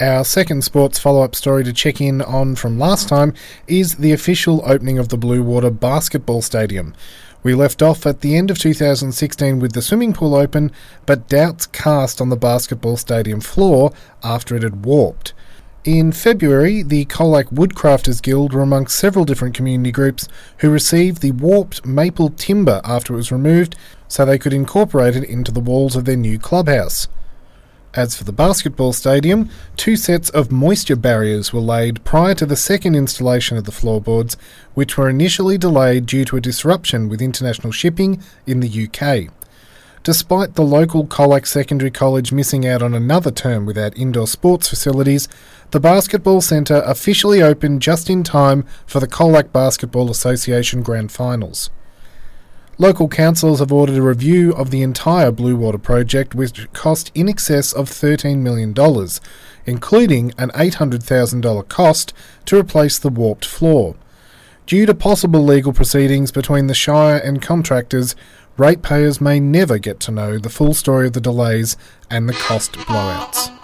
Our second sports follow up story to check in on from last time is the official opening of the Bluewater Basketball Stadium. We left off at the end of 2016 with the swimming pool open, but doubts cast on the basketball stadium floor after it had warped. In February, the Colac Woodcrafters Guild were amongst several different community groups who received the warped maple timber after it was removed so they could incorporate it into the walls of their new clubhouse. As for the basketball stadium, two sets of moisture barriers were laid prior to the second installation of the floorboards, which were initially delayed due to a disruption with international shipping in the UK. Despite the local Colac Secondary College missing out on another term without indoor sports facilities, the basketball centre officially opened just in time for the Colac Basketball Association Grand Finals. Local councils have ordered a review of the entire Bluewater project, which cost in excess of $13 million, including an $800,000 cost to replace the warped floor. Due to possible legal proceedings between the Shire and contractors, ratepayers may never get to know the full story of the delays and the cost blowouts.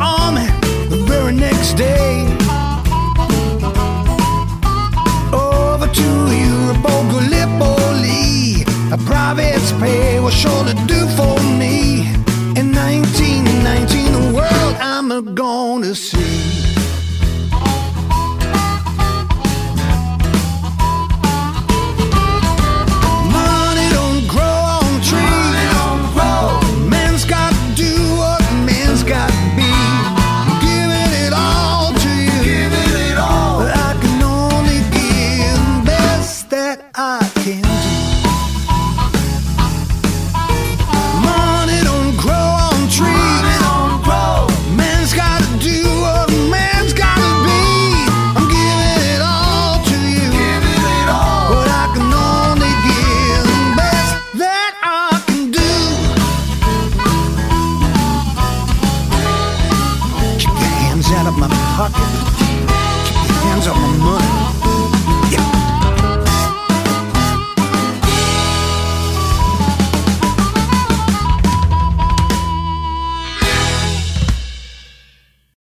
army the very next day. Over to Europe, Gallipoli, a private's pay was sure to do for me. In 1919, the world I'm gonna see. Keep your hands on my money.